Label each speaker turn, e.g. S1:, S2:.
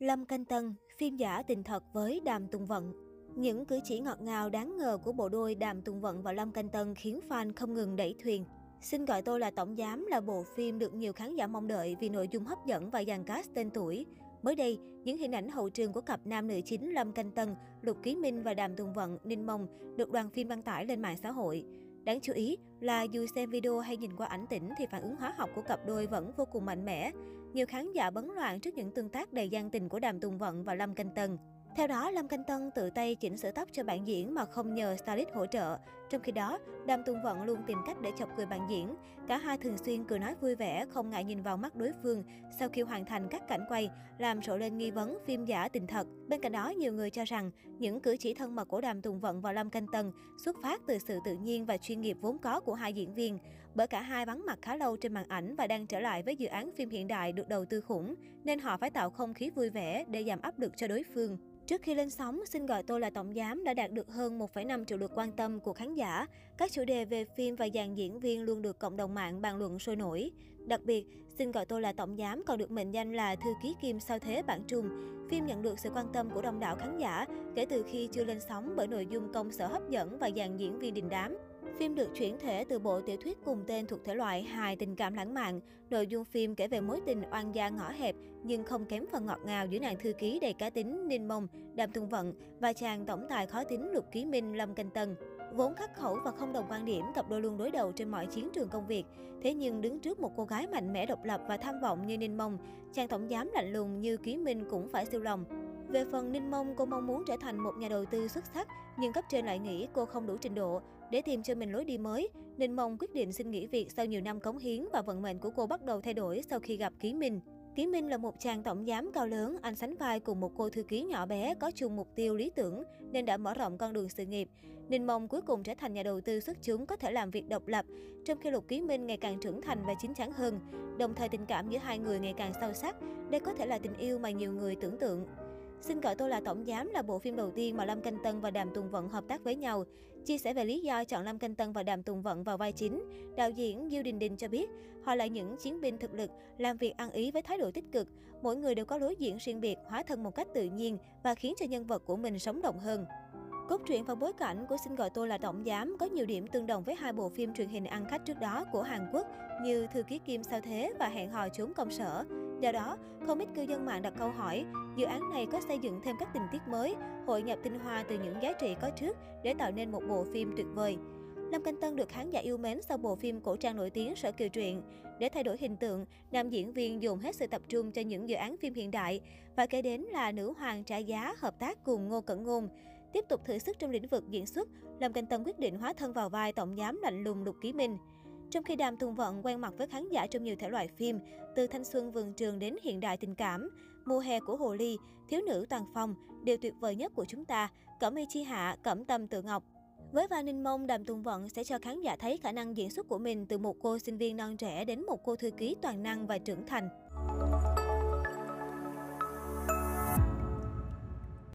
S1: Lâm Canh Tân, phim giả tình thật với Đàm Tùng Vận. Những cử chỉ ngọt ngào đáng ngờ của bộ đôi Đàm Tùng Vận và Lâm Canh Tân khiến fan không ngừng đẩy thuyền. Xin gọi tôi là Tổng Giám là bộ phim được nhiều khán giả mong đợi vì nội dung hấp dẫn và dàn cast tên tuổi. Mới đây, những hình ảnh hậu trường của cặp nam nữ chính Lâm Canh Tân, Lục Ký Minh và Đàm Tùng Vận, Ninh Mông được đoàn phim đăng tải lên mạng xã hội. Đáng chú ý là dù xem video hay nhìn qua ảnh tĩnh thì phản ứng hóa học của cặp đôi vẫn vô cùng mạnh mẽ. Nhiều khán giả bấn loạn trước những tương tác đầy gian tình của Đàm Tùng Vận và Lâm Canh Tân. Theo đó, Lâm Canh Tân tự tay chỉnh sửa tóc cho bạn diễn mà không nhờ stylist hỗ trợ. Trong khi đó, Đàm Tùng Vận luôn tìm cách để chọc cười bạn diễn. Cả hai thường xuyên cười nói vui vẻ, không ngại nhìn vào mắt đối phương sau khi hoàn thành các cảnh quay, làm rộ lên nghi vấn phim giả tình thật. Bên cạnh đó, nhiều người cho rằng những cử chỉ thân mật của Đàm Tùng Vận và Lâm Canh Tân xuất phát từ sự tự nhiên và chuyên nghiệp vốn có của hai diễn viên. Bởi cả hai vắng mặt khá lâu trên màn ảnh và đang trở lại với dự án phim hiện đại được đầu tư khủng, nên họ phải tạo không khí vui vẻ để giảm áp lực cho đối phương. Trước khi lên sóng, xin gọi tôi là Tổng Giám đã đạt được hơn 1,5 triệu lượt quan tâm của khán giả. Các chủ đề về phim và dàn diễn viên luôn được cộng đồng mạng bàn luận sôi nổi. Đặc biệt, xin gọi tôi là Tổng Giám còn được mệnh danh là Thư ký Kim sao thế bản trung. Phim nhận được sự quan tâm của đông đảo khán giả kể từ khi chưa lên sóng bởi nội dung công sở hấp dẫn và dàn diễn viên đình đám. Phim được chuyển thể từ bộ tiểu thuyết cùng tên thuộc thể loại hài tình cảm lãng mạn. Nội dung phim kể về mối tình oan gia ngõ hẹp nhưng không kém phần ngọt ngào giữa nàng thư ký đầy cá tính Ninh Mông, Đàm Tùng Vận và chàng tổng tài khó tính Lục Ký Minh Lâm Canh Tân. Vốn khắc khẩu và không đồng quan điểm, cặp đôi luôn đối đầu trên mọi chiến trường công việc. Thế nhưng đứng trước một cô gái mạnh mẽ độc lập và tham vọng như Ninh Mông, chàng tổng giám lạnh lùng như Ký Minh cũng phải siêu lòng. Về phần Ninh Mông, cô mong muốn trở thành một nhà đầu tư xuất sắc, nhưng cấp trên lại nghĩ cô không đủ trình độ. Để tìm cho mình lối đi mới, Ninh Mông quyết định xin nghỉ việc sau nhiều năm cống hiến và vận mệnh của cô bắt đầu thay đổi sau khi gặp Ký Minh. Tiến Minh là một chàng tổng giám cao lớn, anh sánh vai cùng một cô thư ký nhỏ bé có chung mục tiêu lý tưởng nên đã mở rộng con đường sự nghiệp. Ninh Mông cuối cùng trở thành nhà đầu tư xuất chúng có thể làm việc độc lập, trong khi Lục Ký Minh ngày càng trưởng thành và chín chắn hơn. Đồng thời tình cảm giữa hai người ngày càng sâu sắc, đây có thể là tình yêu mà nhiều người tưởng tượng. Xin gọi tôi là Tổng Giám là bộ phim đầu tiên mà Lâm Canh Tân và Đàm Tùng Vận hợp tác với nhau. Chia sẻ về lý do chọn Lâm Canh Tân và Đàm Tùng Vận vào vai chính, đạo diễn Diêu Đình Đình cho biết, họ là những chiến binh thực lực, làm việc ăn ý với thái độ tích cực. Mỗi người đều có lối diễn riêng biệt, hóa thân một cách tự nhiên và khiến cho nhân vật của mình sống động hơn. Cốt truyện và bối cảnh của Xin gọi tôi là Tổng Giám có nhiều điểm tương đồng với hai bộ phim truyền hình ăn khách trước đó của Hàn Quốc như Thư ký Kim sao thế và Hẹn hò trốn công sở. Do đó, không ít cư dân mạng đặt câu hỏi, dự án này có xây dựng thêm các tình tiết mới, hội nhập tinh hoa từ những giá trị có trước để tạo nên một bộ phim tuyệt vời. Lâm Canh Tân được khán giả yêu mến sau bộ phim cổ trang nổi tiếng Sở Kiều Truyện. Để thay đổi hình tượng, nam diễn viên dùng hết sự tập trung cho những dự án phim hiện đại và kể đến là nữ hoàng trả giá hợp tác cùng Ngô Cẩn Ngôn. Tiếp tục thử sức trong lĩnh vực diễn xuất, Lâm Canh Tân quyết định hóa thân vào vai tổng giám lạnh lùng Lục Ký Minh. Trong khi Đàm Tùng Vận quen mặt với khán giả trong nhiều thể loại phim, từ thanh xuân vườn trường đến hiện đại tình cảm, mùa hè của Hồ Ly, thiếu nữ toàn phong, điều tuyệt vời nhất của chúng ta, cẩm y chi hạ, cẩm tâm tự ngọc. Với vai Ninh Mông, Đàm Tùng Vận sẽ cho khán giả thấy khả năng diễn xuất của mình từ một cô sinh viên non trẻ đến một cô thư ký toàn năng và trưởng thành.